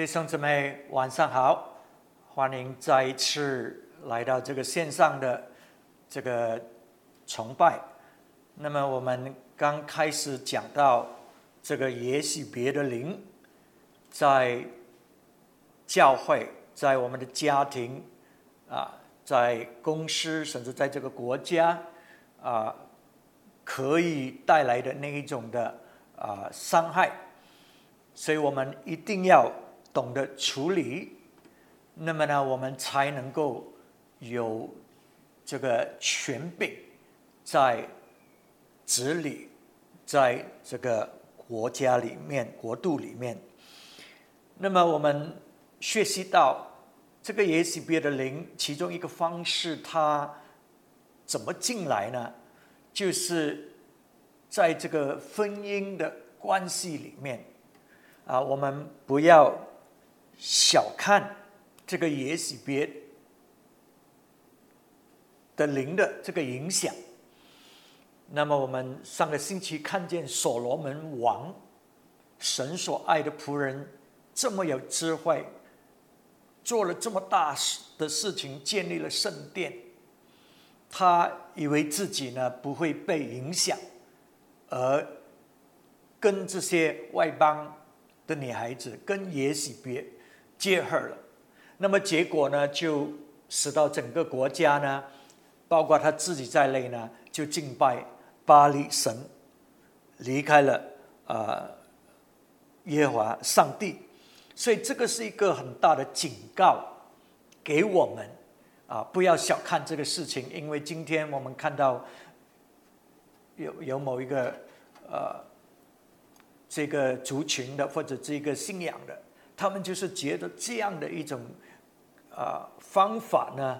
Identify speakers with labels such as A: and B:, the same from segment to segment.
A: 弟兄姊妹，晚上好！欢迎再一次来到这个线上的这个崇拜。那么我们刚开始讲到这个也许别的灵，在教会、在我们的家庭啊，在公司，甚至在这个国家啊，可以带来的那一种的啊伤害。所以我们一定要懂得处理，那么呢，我们才能够有这个权柄在治理，在这个国家里面、国度里面。那么我们学习到这个耶西别的灵，其中一个方式，它怎么进来呢？就是在这个婚姻的关系里面。啊，我们不要小看这个耶喜别的灵的这个影响。那么，我们上个星期看见所罗门王，神所爱的仆人，这么有智慧，做了这么大的事情，建立了圣殿。他以为自己呢不会被影响，而跟这些外邦。的女孩子跟耶喜别结合了，那么结果呢，就使到整个国家呢，包括他自己在内呢，就敬拜巴黎神，离开了啊耶和华上帝，所以这个是一个很大的警告给我们啊，不要小看这个事情，因为今天我们看到有有某一个呃。这个族群的或者这个信仰的，他们就是觉得这样的一种啊方法呢，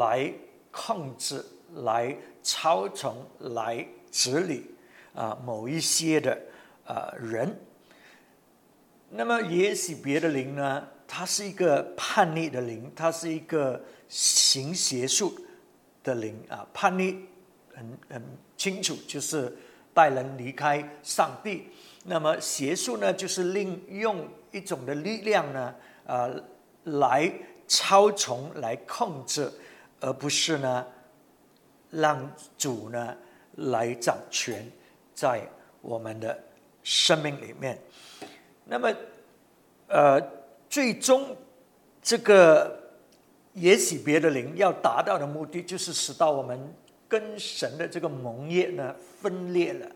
A: 来控制、来操纵、来治理啊某一些的啊人。那么也许别的灵呢，它是一个叛逆的灵，它是一个行邪术的灵啊，叛逆很很清楚，就是带人离开上帝。那么邪术呢，就是利用一种的力量呢，呃，来操纵、来控制，而不是呢，让主呢来掌权在我们的生命里面。那么，呃，最终这个也许别的灵要达到的目的，就是使到我们跟神的这个盟约呢分裂了。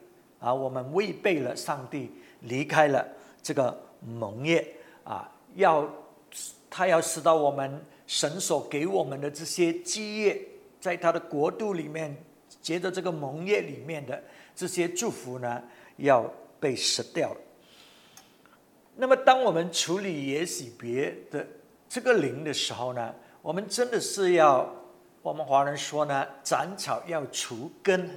A: 啊，我们违背了上帝，离开了这个盟约啊！要他要使到我们神所给我们的这些基业，在他的国度里面，接着这个盟约里面的这些祝福呢，要被失掉了。那么，当我们处理也许别的这个灵的时候呢，我们真的是要，我们华人说呢，斩草要除根。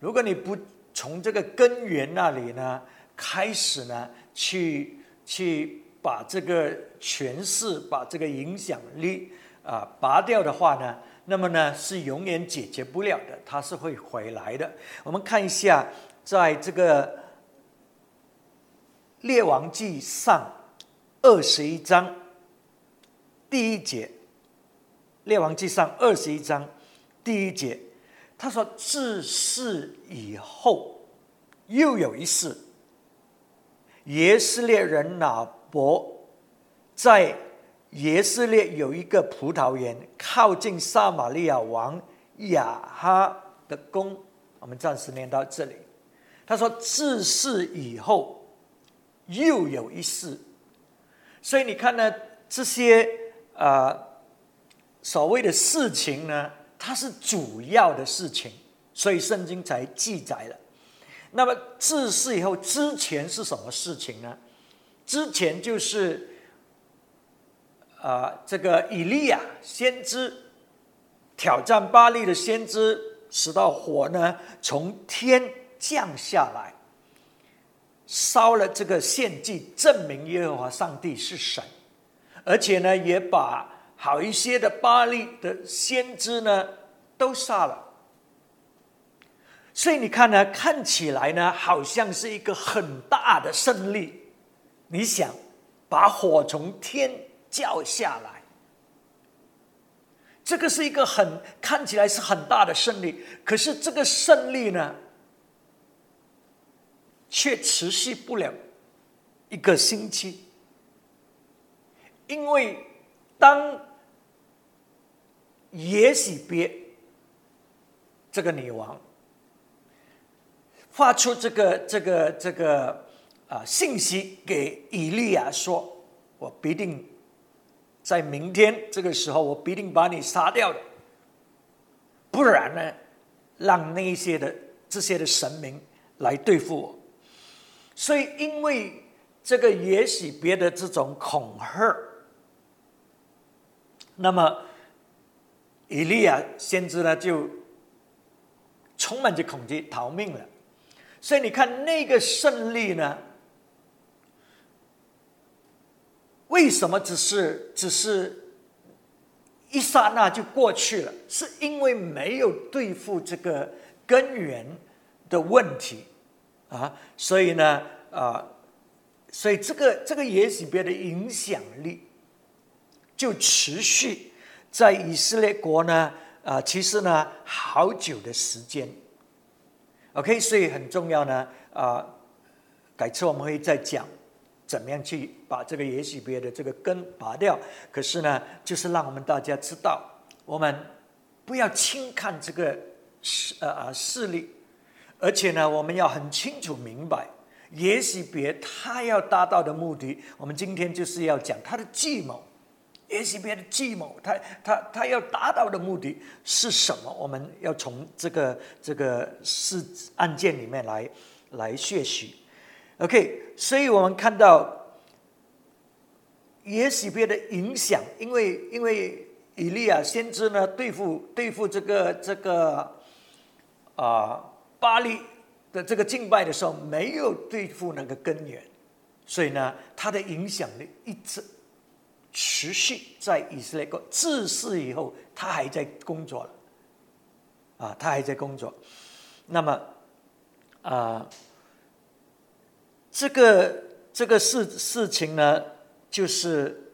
A: 如果你不从这个根源那里呢，开始呢，去去把这个权势、把这个影响力啊拔掉的话呢，那么呢是永远解决不了的，它是会回来的。我们看一下，在这个《列王记上》二十一章第一节，《列王记上》二十一章第一节。他说：“自世以后，又有一世。耶斯列人拿伯在耶斯列有一个葡萄园，靠近撒玛利亚王亚哈的宫。我们暂时念到这里。他说：‘自世以后，又有一世。’所以你看呢，这些啊所谓的事情呢？”它是主要的事情，所以圣经才记载了。那么自世以后，之前是什么事情呢？之前就是啊，这个以利亚先知挑战巴利的先知，使到火呢从天降下来，烧了这个献祭，证明耶和华上帝是神，而且呢也把。好一些的巴利的先知呢，都杀了。所以你看呢，看起来呢，好像是一个很大的胜利。你想，把火从天叫下来。这个是一个很看起来是很大的胜利，可是这个胜利呢，却持续不了一个星期，因为当也许别这个女王发出这个这个这个啊信息给以利亚说：“我必定。”在明天这个时候，我必定把你杀掉的。不然呢，让那些的这些的神明来对付我。所以，因为这个也许别的这种恐吓，那么以利亚先知呢就充满着恐惧，逃命了。所以你看那个胜利呢？为什么只是只是一刹那就过去了？是因为没有对付这个根源的问题啊，所以呢，啊，所以这个这个耶洗别的影响力就持续在以色列国呢，啊，其实呢，好久的时间。OK，所以很重要呢，啊，改次我们会再讲。怎么样去把这个也许别的这个根拔掉？可是呢，就是让我们大家知道，我们不要轻看这个势呃啊势力，而且呢，我们要很清楚明白，也许别他要达到的目的，我们今天就是要讲他的计谋，也许别的计谋，他他他要达到的目的是什么？我们要从这个这个事案件里面来来学习。OK，所以我们看到耶洗别的影响，因为因为以利亚先知呢对付对付这个这个啊巴黎的这个敬拜的时候，没有对付那个根源，所以呢他的影响力一直持续在以色列国。自此以后，他还在工作啊，他还在工作。那么啊。这个这个事事情呢，就是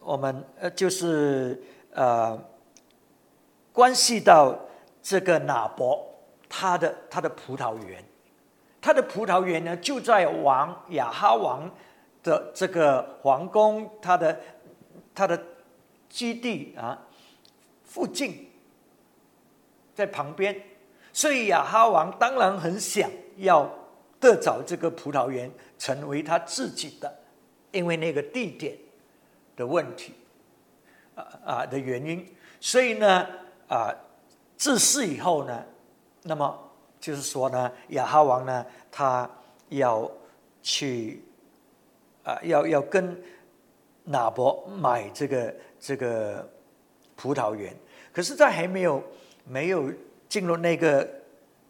A: 我们呃，就是呃，关系到这个拿伯他的他的葡萄园，他的葡萄园呢就在王亚哈王的这个皇宫，他的他的基地啊附近，在旁边，所以亚哈王当然很想要。得找这个葡萄园成为他自己的，因为那个地点的问题，啊啊的原因，所以呢啊自此以后呢，那么就是说呢，亚哈王呢他要去啊要要跟拿伯买这个这个葡萄园，可是，在还没有没有进入那个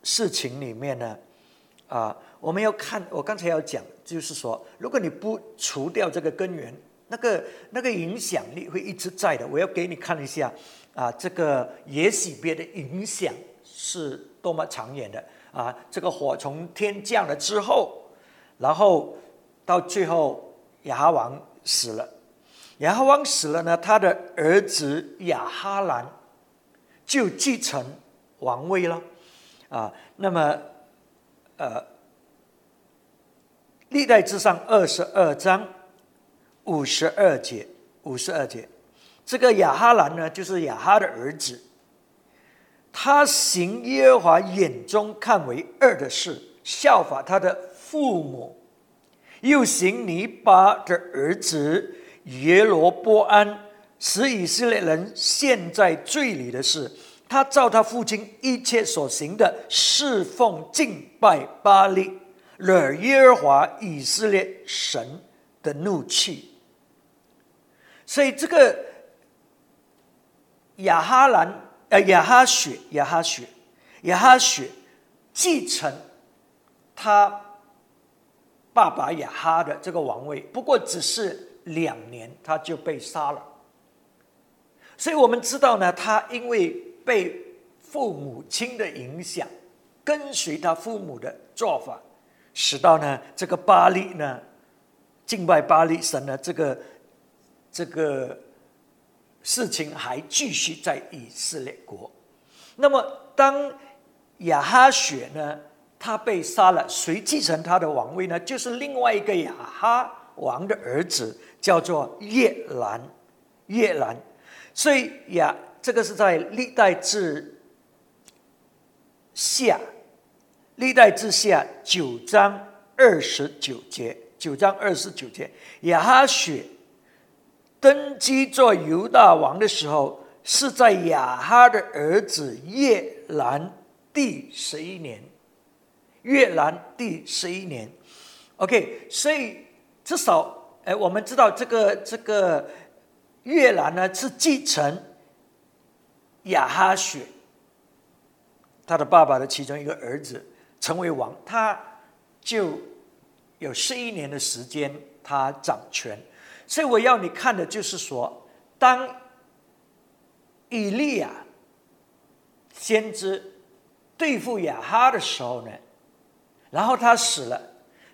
A: 事情里面呢，啊。我们要看，我刚才要讲，就是说，如果你不除掉这个根源，那个那个影响力会一直在的。我要给你看一下，啊，这个也许别的影响是多么长远的啊！这个火从天降了之后，然后到最后亚哈王死了，亚哈王死了呢，他的儿子亚哈兰就继承王位了，啊，那么，呃。历代之上二十二章五十二节，五十二节，这个亚哈兰呢，就是亚哈的儿子，他行耶和华眼中看为恶的事，效法他的父母，又行尼巴的儿子耶罗波安，使以色列人陷在罪里的事，他照他父亲一切所行的侍奉敬拜巴利。惹耶和华以色列神的怒气，所以这个亚哈兰呃亚哈雪亚哈雪亚哈雪继承他爸爸亚哈的这个王位，不过只是两年，他就被杀了。所以我们知道呢，他因为被父母亲的影响，跟随他父母的做法。使到呢，这个巴利呢，敬拜巴利神呢这个这个事情还继续在以色列国。那么，当亚哈雪呢，他被杀了，谁继承他的王位呢？就是另外一个亚哈王的儿子，叫做叶兰。叶兰，所以亚这个是在历代志下，历代志下九章二十九节，九章二十九节，亚哈雪登基做犹大王的时候。是在亚哈的儿子叶兰第十一年，叶兰第十一年，OK，所以至少哎，我们知道这个这个越兰呢是继承亚哈雪他的爸爸的其中一个儿子成为王，他就有十一年的时间他掌权，所以我要你看的就是说当。以利亚先知对付亚哈的时候呢，然后他死了，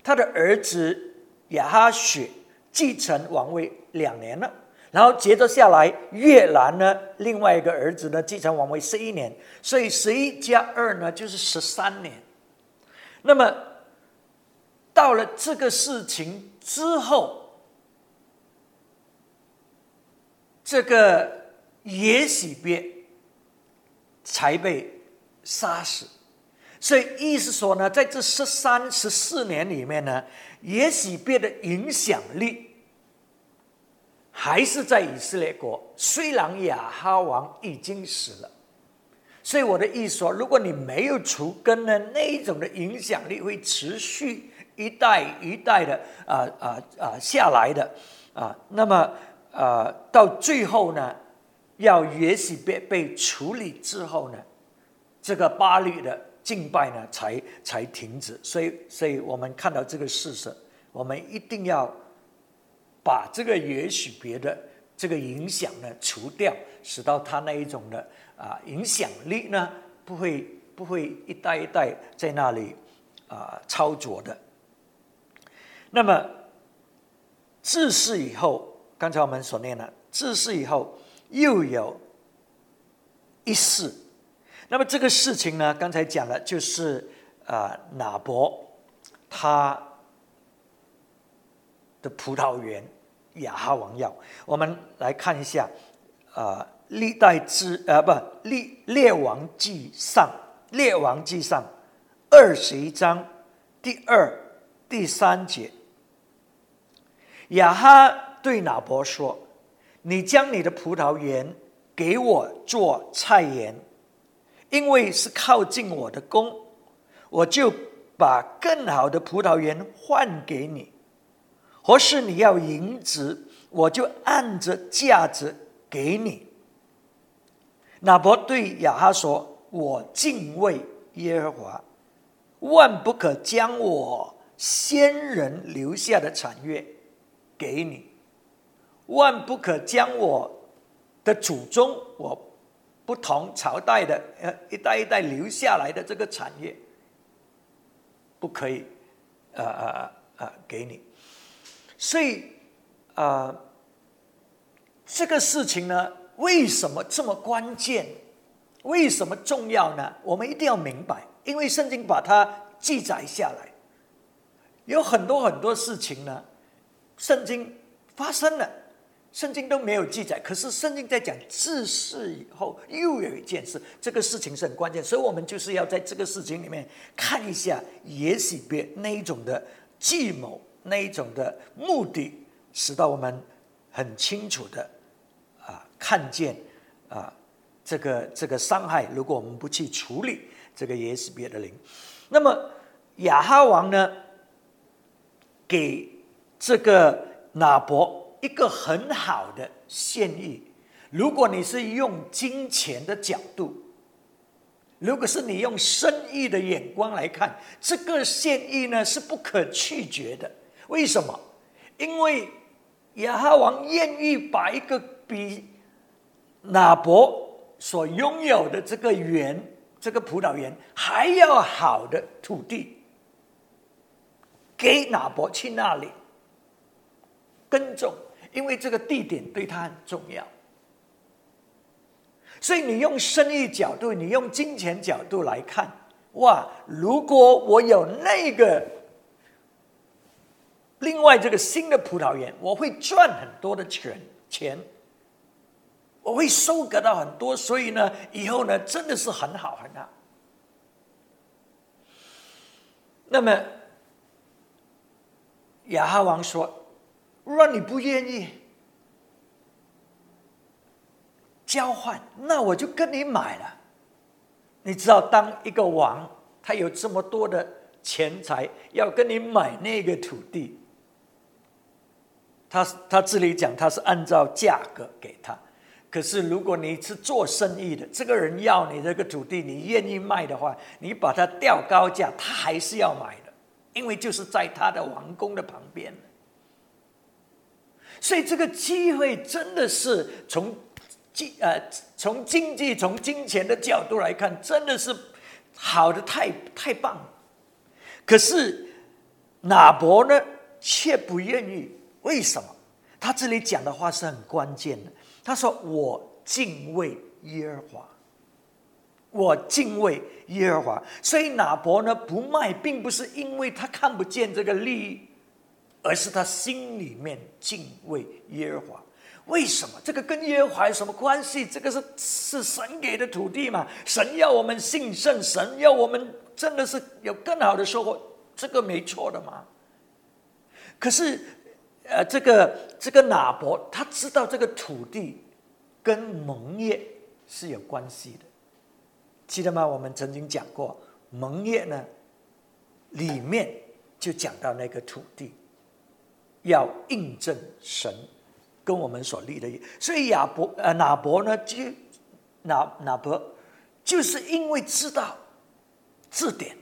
A: 他的儿子亚哈雪继承王位两年了，然后接着下来越南呢，另外一个儿子呢继承王位十一年，所以十一加二呢就是十三年。那么到了这个事情之后，这个。耶喜别才被杀死，所以意思说呢，在这十三十四年里面呢，耶喜别的影响力还是在以色列国。虽然亚哈王已经死了，所以我的意思说，如果你没有除根呢，那一种的影响力会持续一代一代的啊啊啊下来的啊，那么啊到最后呢？要也许被被处理之后呢，这个巴律的敬拜呢才才停止。所以，所以我们看到这个事实，我们一定要把这个也许别的这个影响呢除掉，使到他那一种的啊影响力呢不会不会一代一代在那里啊操作的。那么自世以后，刚才我们所念的自世以后。又有一事，那么这个事情呢？刚才讲了，就是啊，拿伯他的葡萄园亚哈王要。我们来看一下啊，历代之呃不列列王记上列王记上二十一章第二第三节，亚哈对拿伯说。你将你的葡萄园给我做菜园，因为是靠近我的宫，我就把更好的葡萄园换给你。或是你要银子，我就按着价值给你。那伯对亚哈说：“我敬畏耶和华，万不可将我先人留下的产业给你。”万不可将我的祖宗，我不同朝代的呃一代一代留下来的这个产业，不可以，呃呃呃给你。所以啊，这个事情呢，为什么这么关键？为什么重要呢？我们一定要明白，因为圣经把它记载下来，有很多很多事情呢，圣经发生了。圣经都没有记载，可是圣经在讲自世以后又有一件事，这个事情是很关键，所以我们就是要在这个事情里面看一下，也许别那一种的计谋，那一种的目的，使到我们很清楚的啊看见啊这个这个伤害，如果我们不去处理这个也许别的灵，那么亚哈王呢给这个拿伯。一个很好的现意，如果你是用金钱的角度，如果是你用生意的眼光来看，这个现意呢是不可拒绝的。为什么？因为亚哈王愿意把一个比拿伯所拥有的这个园、这个葡萄园还要好的土地给拿伯去那里。耕种，因为这个地点对他很重要。所以你用生意角度，你用金钱角度来看，哇！如果我有那个另外这个新的葡萄园，我会赚很多的钱钱。我会收割到很多，所以呢，以后呢，真的是很好很好。那么亚哈王说：“如果你不愿意交换，那我就跟你买了。”你知道，当一个王他有这么多的钱财要跟你买那个土地，他他这里讲他是按照价格给他。可是，如果你是做生意的，这个人要你这个土地，你愿意卖的话，你把它调高价，他还是要买的，因为就是在他的王宫的旁边。所以，这个机会真的是从经呃从经济、从金钱的角度来看，真的是好的太太棒。可是，哪伯呢，却不愿意？为什么？他这里讲的话是很关键的。他说：“我敬畏耶和华，我敬畏耶和华。所以拿伯呢不卖，并不是因为他看不见这个利益，而是他心里面敬畏耶和华。为什么？这个跟耶和华有什么关系？这个是是神给的土地嘛？神要我们信圣，神要我们真的是有更好的收获，这个没错的嘛。可是。”呃，这个这个拿伯他知道这个土地跟农业是有关系的，记得吗？我们曾经讲过农业呢，里面就讲到那个土地要印证神跟我们所立的约，所以亚伯呃拿伯呢就拿拿伯就是因为知道字典，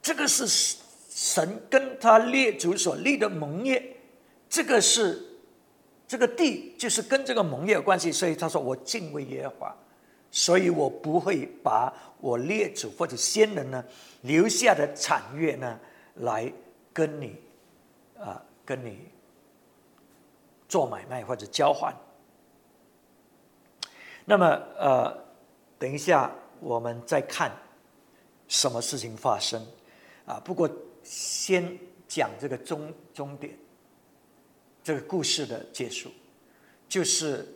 A: 这个是。神跟他列祖所立的盟约，这个是这个地，就是跟这个盟约有关系。所以他说：“我敬畏耶和华，所以我不会把我列祖或者先人呢留下的产业呢来跟你啊跟你做买卖或者交换。”那么呃，等一下我们再看什么事情发生啊？不过。先讲这个终终点，这个故事的结束，就是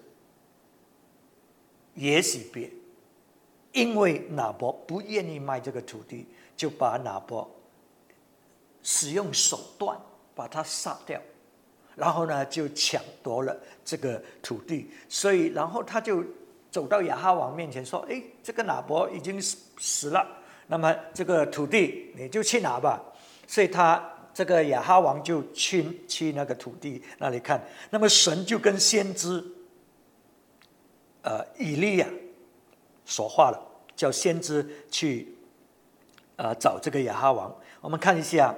A: 也许别，因为拿伯不愿意卖这个土地，就把拿伯使用手段把他杀掉，然后呢就抢夺了这个土地，所以然后他就走到亚哈王面前说：“哎，这个拿伯已经死死了，那么这个土地你就去拿吧。”所以他这个亚哈王就去去那个土地那里看，那么神就跟先知，呃，以利亚说话了，叫先知去，呃，找这个亚哈王。我们看一下《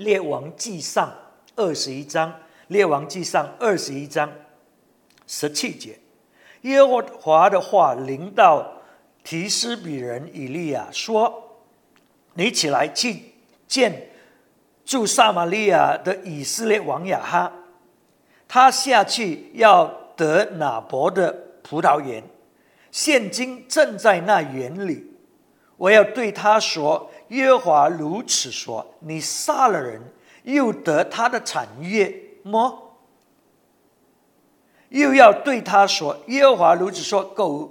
A: 列王记上》二十一章，《列王记上》二十一章十七节，耶和华的话临到提斯比人以利亚说：“你起来去。”见住撒玛利亚的以色列王亚哈，他下去要得拿伯的葡萄园，现今正在那园里。我要对他说：“耶和华如此说：你杀了人，又得他的产业么？”又要对他说：“耶和华如此说：狗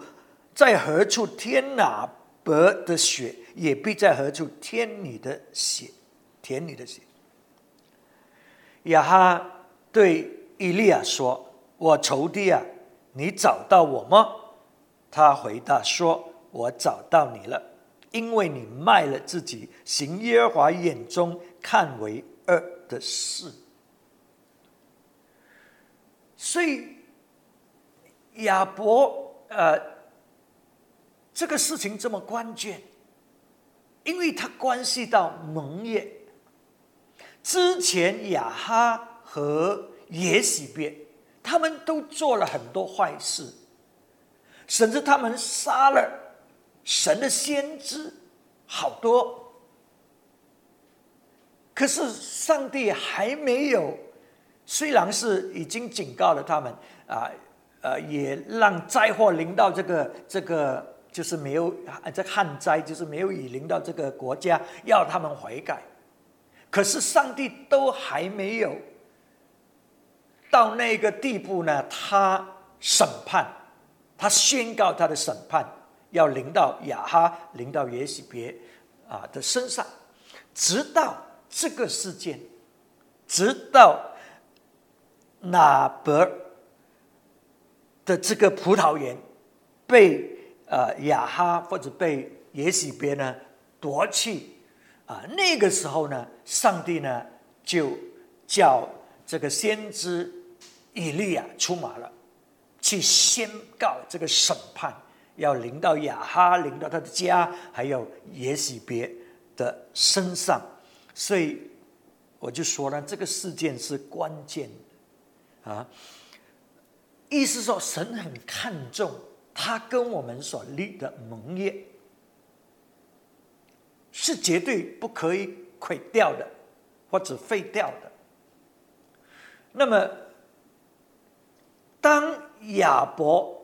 A: 在何处添哪伯的血？”也必在何处添你的血，舔你的血。亚哈对以利亚说：“我仇敌啊，你找到我吗？”他回答说：“我找到你了，因为你卖了自己，行耶和华眼中看为恶的事。”所以亚伯，呃，这个事情这么关键。因为它关系到农业，之前亚哈和耶喜别，他们都做了很多坏事，甚至他们杀了神的先知好多。可是上帝还没有虽然是已经警告了他们啊，呃，也让灾祸临到这个这个，就是没有啊这旱灾，就是没有雨临到这个国家，要他们悔改。可是上帝都还没有到那个地步呢，他审判，他宣告他的审判要临到亚哈，临到耶喜别啊的身上，直到这个事件，直到。那伯的这个葡萄园被呃亚哈或者被耶喜别呢夺去啊，那个时候呢，上帝呢就叫这个先知以利亚出马了，去宣告这个审判要临到亚哈，临到他的家，还有耶喜别的身上，所以我就说呢，这个事件是关键的。啊，意思说神很看重他跟我们所立的盟约，是绝对不可以毁掉的，或者废掉的。那么，当亚伯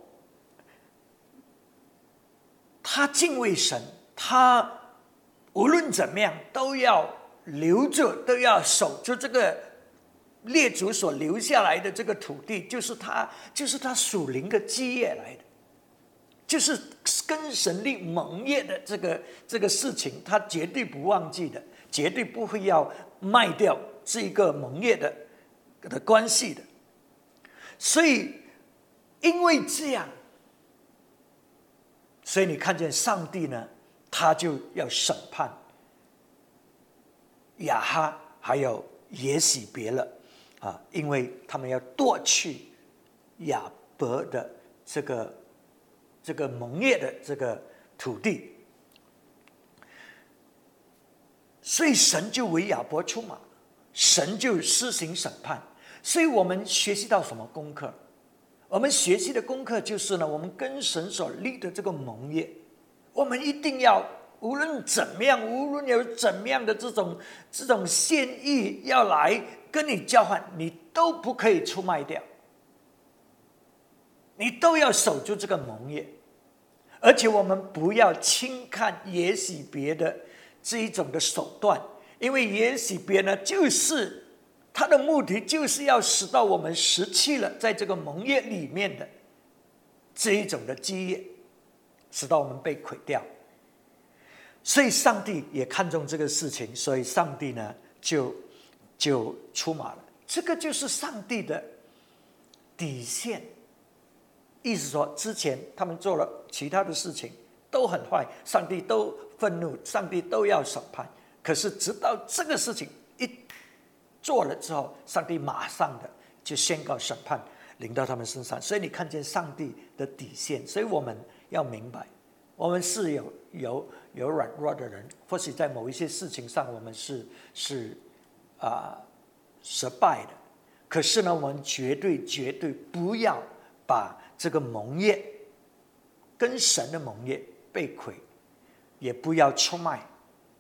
A: 他敬畏神，他无论怎么样都要留着，都要守住这个。列祖所留下来的这个土地，就是他，就是他属灵的基业来的，就是跟神立盟业的这个这个事情，他绝对不忘记的，绝对不会要卖掉这一个盟业的的关系的。所以，因为这样，所以你看见上帝呢，他就要审判亚哈，还有耶喜别了。啊，因为他们要夺去亚伯的这个这个蒙业的这个土地，所以神就为亚伯出马，神就施行审判。所以我们学习到什么功课？我们学习的功课就是呢，我们跟神所立的这个盟业，我们一定要无论怎么样，无论有怎么样的这种这种现意要来。跟你交换，你都不可以出卖掉，你都要守住这个盟约，而且我们不要轻看也许别的这一种的手段，因为也许别呢，就是他的目的就是要使到我们失去了在这个盟业里面的这一种的基业，使到我们被毁掉。所以上帝也看重这个事情，所以上帝呢就。就出马了，这个就是上帝的底线。意思说，之前他们做了其他的事情都很坏，上帝都愤怒，上帝都要审判。可是直到这个事情做了之后，上帝马上的就宣告审判临到他们身上。所以你看见上帝的底线，所以我们要明白，我们是有有有软弱的人，或许在某一些事情上，我们是是。啊，失败的。可是呢，我们绝对绝对不要把这个盟业跟神的盟业被毁，也不要出卖，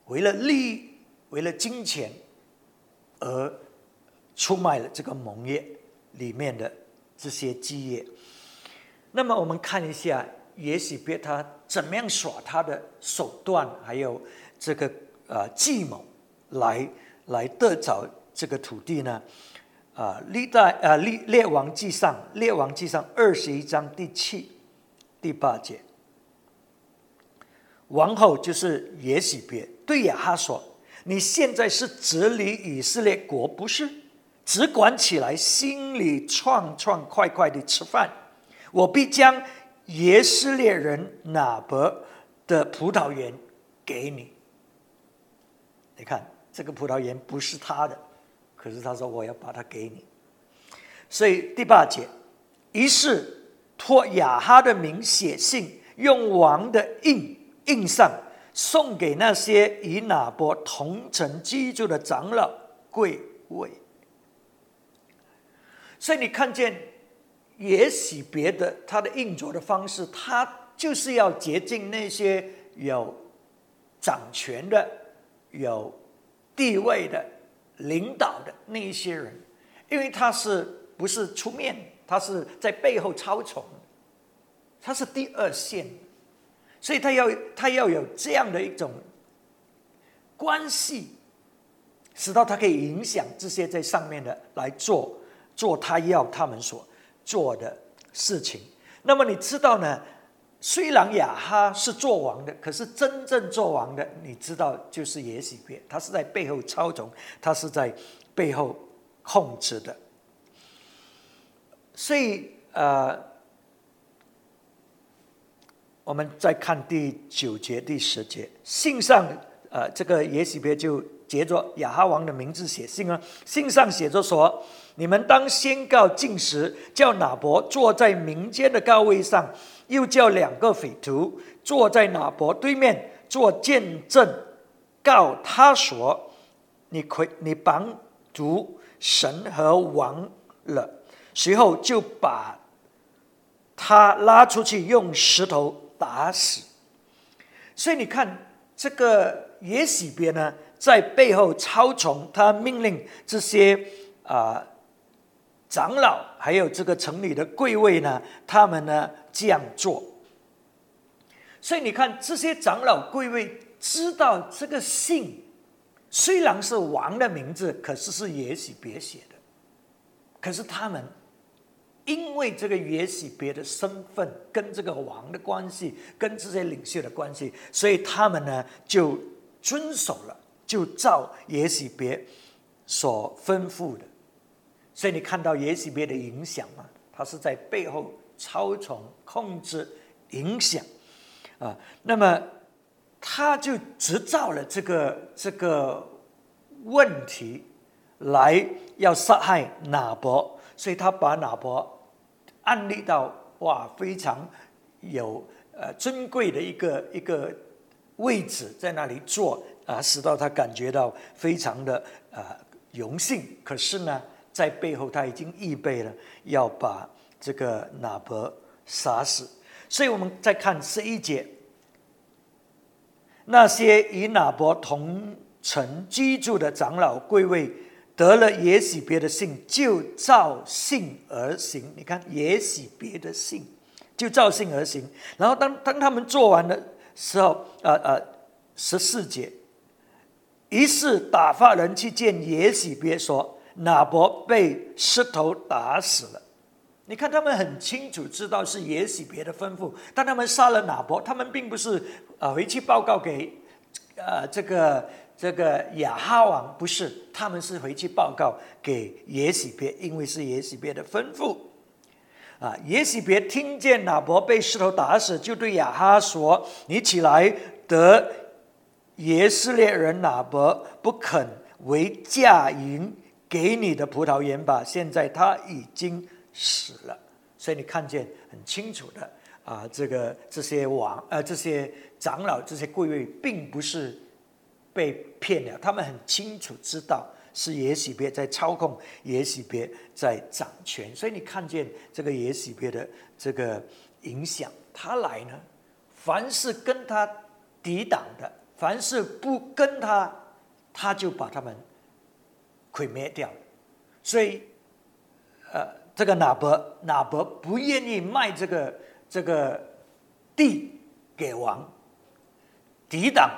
A: 为了利益、为了金钱而出卖了这个盟业里面的这些基业。那么，我们看一下，也许别他怎么样耍他的手段，还有这个呃计谋来。来得着这个土地呢？啊，历代啊列列王记上列王记上二十一章第七、第八节，王后就是耶喜别对亚哈说：“你现在是治理以色列国，不是只管起来，心里创创快快的吃饭。我必将耶斯列人拿伯的葡萄园给你。你看。”这个葡萄园不是他的，可是他说我要把它给你。所以第八节，于是托亚哈的名写信，用王的印印上，送给那些与拿伯同城居住的长老贵位。所以你看见，也许别的他的运作的方式，他就是要接近那些有掌权的有。地位的领导的那一些人，因为他是不是出面，他是在背后操纵，他是第二线，所以他要他要有这样的一种关系，使到他可以影响这些在上面的来做做他要他们所做的事情。那么你知道呢？虽然亚哈是做王的，可是真正做王的，你知道就是耶洗别，他是在背后操纵，他是在背后控制的。所以，呃，我们再看第九节、第十节，信上，呃，这个耶洗别就接着亚哈王的名字写信啊，信上写着说：“你们当宣告禁食，叫拿伯坐在民间的高位上。”又叫两个匪徒坐在哪伯对面做见证，告他说：“你亏你绑住神和王了。”随后就把他拉出去，用石头打死。所以你看，这个耶喜别呢，在背后操从，他命令这些啊长老，还有这个城里的贵位呢，他们呢。这样做，所以你看，这些长老贵位知道这个信虽然是王的名字，可是是也许别写的。可是他们因为这个也许别的身份跟这个王的关系，跟这些领袖的关系，所以他们呢就遵守了，就照也许别所吩咐的。所以你看到也许别的影响嘛，他是在背后。操纵、控制、影响，啊，那么他就制造了这个这个问题，来要杀害拿伯，所以他把拿伯安立到哇非常有呃尊贵的一个一个位置，在那里坐啊，使到他感觉到非常的啊荣幸。可是呢，在背后他已经预备了要把。这个拿伯杀死，所以我们再看十一节，那些与拿伯同城居住的长老贵位得了也许别的信，就照信而行。你看也许别的信，就照信而行。然后当当他们做完的时候，呃呃，十四节，于是打发人去见也许别说，拿伯被石头打死了。你看，他们很清楚知道是也许别的吩咐，但他们杀了哪伯，他们并不是呃回去报告给呃这个这个亚哈王，不是，他们是回去报告给也许别，因为是也许别的吩咐。啊，也许别听见哪伯被石头打死，就对亚哈说：“你起来得耶斯列人哪伯不肯为嫁银给你的葡萄园吧，现在他已经。”死了，所以你看见很清楚的啊，这个这些王呃这些长老这些贵位并不是被骗了，他们很清楚知道是耶喜别在操控，耶喜别在掌权，所以你看见这个耶喜别的这个影响，他来呢，凡是跟他抵挡的，凡是不跟他，他就把他们毁灭掉，所以呃。这个哪伯哪伯不愿意卖这个这个地给王，抵挡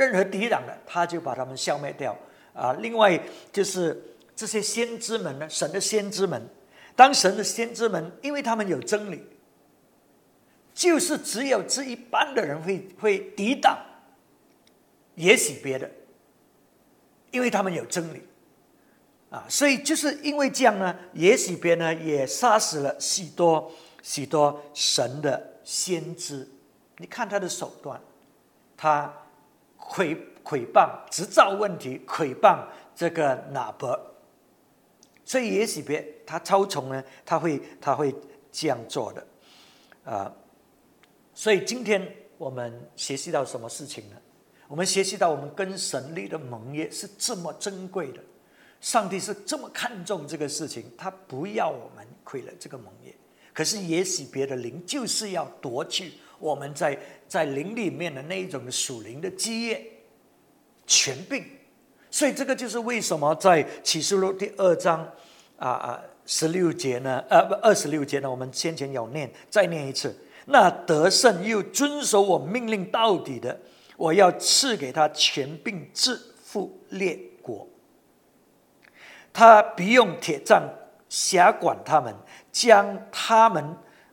A: 任何抵挡的，他就把他们消灭掉啊！另外就是这些先知们呢，神的先知们，当神的先知们，因为他们有真理，就是只有这一般的人会会抵挡，也许别的，因为他们有真理。啊，所以就是因为这样呢，也许别呢也杀死了许多许多神的先知。你看他的手段，他毁毁谤执照问题，毁谤这个哪伯。所以也许别他超从呢，他会他会这样做的啊。所以今天我们学习到什么事情呢？我们学习到我们跟神立的盟约是这么珍贵的。上帝是这么看重这个事情，他不要我们亏了这个盟约。可是也许别的灵就是要夺去我们在在灵里面的那一种属灵的基业权柄。所以这个就是为什么在启示录第二章啊啊十六节呢，呃不二十六节呢，我们先前有念，再念一次。那得胜又遵守我命令到底的，我要赐给他权柄制服列国。他必用铁杖辖管他们，将他们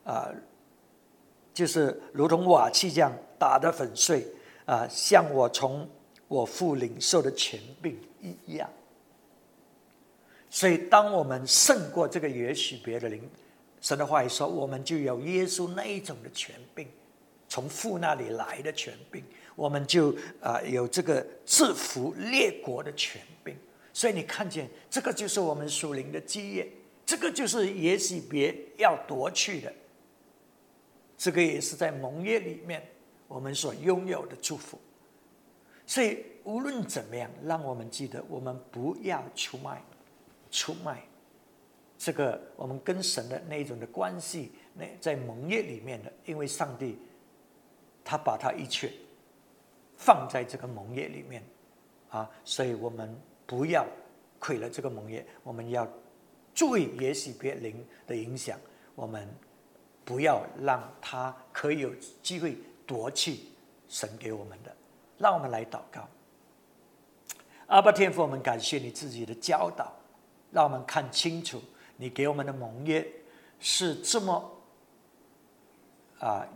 A: 啊，就是如同瓦器这样打得粉碎啊，像我从我父领受的权柄一样。所以，当我们胜过这个也许别的灵，神的话语说，我们就有耶稣那一种的权柄，从父那里来的权柄，我们就啊有这个制服列国的权柄。所以你看见这个就是我们属灵的基业，这个就是也许别要夺去的，这个也是在盟约里面我们所拥有的祝福。所以无论怎么样，让我们记得，我们不要出卖。出卖，这个我们跟神的那一种的关系，那在盟约里面的，因为上帝他把他一切放在这个盟约里面啊，所以我们不要亏了这个盟约，我们要注意也许别灵的影响，我们不要让他可以有机会夺去神给我们的，让我们来祷告。阿爸天父，我们感谢你自己的教导。让我们看清楚，你给我们的盟约是这么啊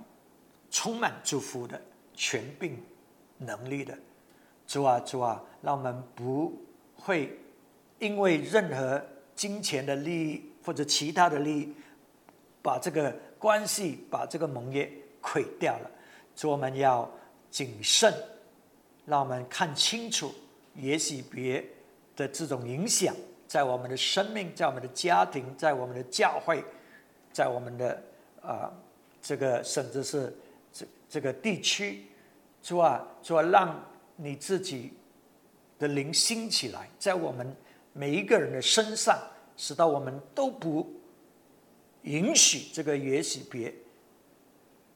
A: 充满祝福的、权柄能力的。主啊，主啊，让我们不会因为任何金钱的利益或者其他的利益，把这个关系、把这个盟约毁掉了。所以，我们要谨慎，让我们看清楚，也许别的这种影响。在我们的生命，在我们的家庭，在我们的教会，在我们的啊这个甚至是这这个地区，主啊，主啊，让你自己的灵兴起来，在我们每一个人的身上，使到我们都不允许这个也许别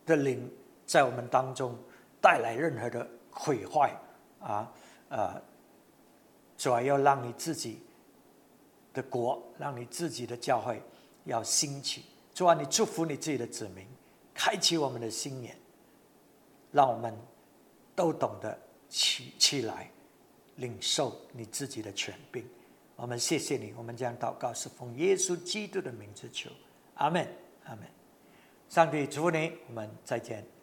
A: 的灵在我们当中带来任何的毁坏啊啊，主要，要让你自己。的国，让你自己的教会要兴起。主啊，你祝福你自己的子民，开启我们的心眼，让我们都懂得起起来，领受你自己的权柄。我们谢谢你，我们将祷告是奉耶稣基督的名字求，阿门，阿门。上帝祝福你，我们再见。